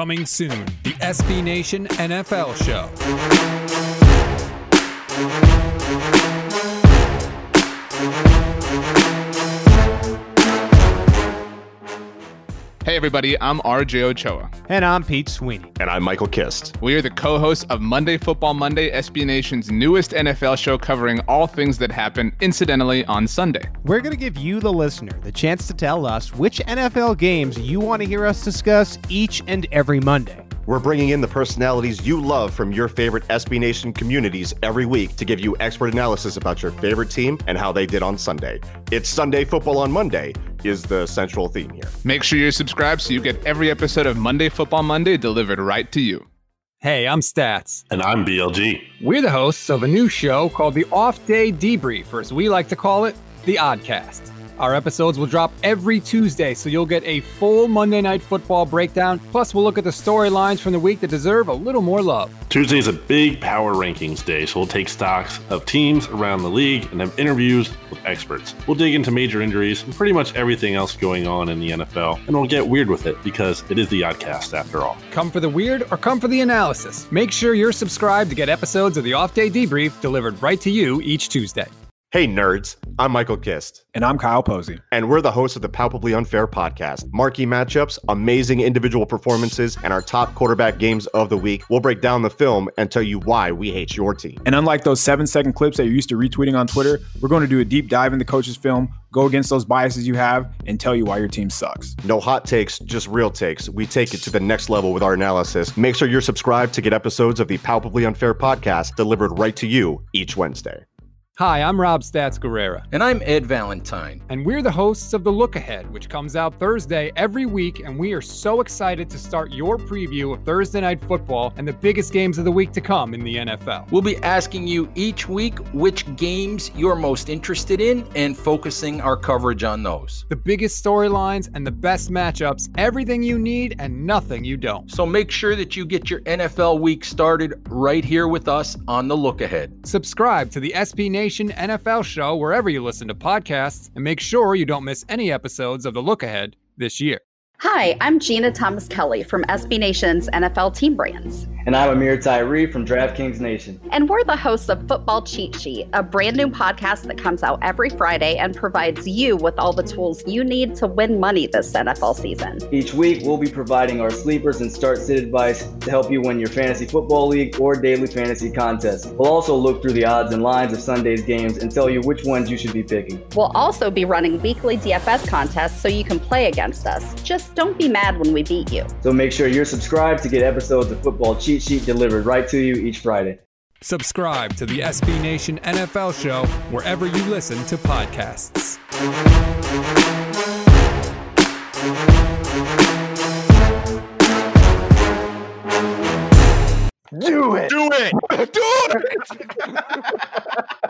Coming soon, the SB Nation NFL Show. Hey everybody, I'm RJ Ochoa. And I'm Pete Sweeney. And I'm Michael Kist. We are the co-hosts of Monday Football Monday, SB Nation's newest NFL show covering all things that happen incidentally on Sunday. We're going to give you, the listener, the chance to tell us which NFL games you want to hear us discuss each and every Monday. We're bringing in the personalities you love from your favorite SB Nation communities every week to give you expert analysis about your favorite team and how they did on Sunday. It's Sunday Football on Monday is the central theme here. Make sure you're subscribed so you get every episode of Monday Football Monday delivered right to you. Hey, I'm Stats. And I'm BLG. We're the hosts of a new show called the Off Day Debrief, or as we like to call it, the Oddcast. Our episodes will drop every Tuesday, so you'll get a full Monday Night Football breakdown. Plus, we'll look at the storylines from the week that deserve a little more love. Tuesday is a big power rankings day, so we'll take stocks of teams around the league and have interviews with experts. We'll dig into major injuries and pretty much everything else going on in the NFL, and we'll get weird with it because it is the Oddcast after all. Come for the weird or come for the analysis. Make sure you're subscribed to get episodes of the Off Day Debrief delivered right to you each Tuesday. Hey, nerds. I'm Michael Kist. And I'm Kyle Posey. And we're the hosts of the Palpably Unfair podcast. Marquee matchups, amazing individual performances, and our top quarterback games of the week. We'll break down the film and tell you why we hate your team. And unlike those seven second clips that you're used to retweeting on Twitter, we're going to do a deep dive in the coach's film, go against those biases you have, and tell you why your team sucks. No hot takes, just real takes. We take it to the next level with our analysis. Make sure you're subscribed to get episodes of the Palpably Unfair podcast delivered right to you each Wednesday. Hi, I'm Rob Stats Guerrera. And I'm Ed Valentine. And we're the hosts of The Look Ahead, which comes out Thursday every week. And we are so excited to start your preview of Thursday Night Football and the biggest games of the week to come in the NFL. We'll be asking you each week which games you're most interested in and focusing our coverage on those. The biggest storylines and the best matchups, everything you need and nothing you don't. So make sure that you get your NFL week started right here with us on The Look Ahead. Subscribe to the SB Nation Nation NFL show wherever you listen to podcasts, and make sure you don't miss any episodes of The Look Ahead this year. Hi, I'm Jeanna Thomas Kelly from SB Nation's NFL Team Brands. And I'm Ameer Tyree from DraftKings Nation. And we're the hosts of Football Cheat Sheet, a brand new podcast that comes out every Friday and provides you with all the tools you need to win money this NFL season. Each week, we'll be providing our sleepers and start sit advice to help you win your fantasy football league or daily fantasy contest. We'll also look through the odds and lines of Sunday's games and tell you which ones you should be picking. We'll also be running weekly DFS contests so you can play against us. Just don't be mad when we beat you. So make sure you're subscribed to get episodes of Football Cheat Sheet delivered right to you each Friday. Subscribe to the SB Nation NFL show wherever you listen to podcasts. Do it! Do it! Do it!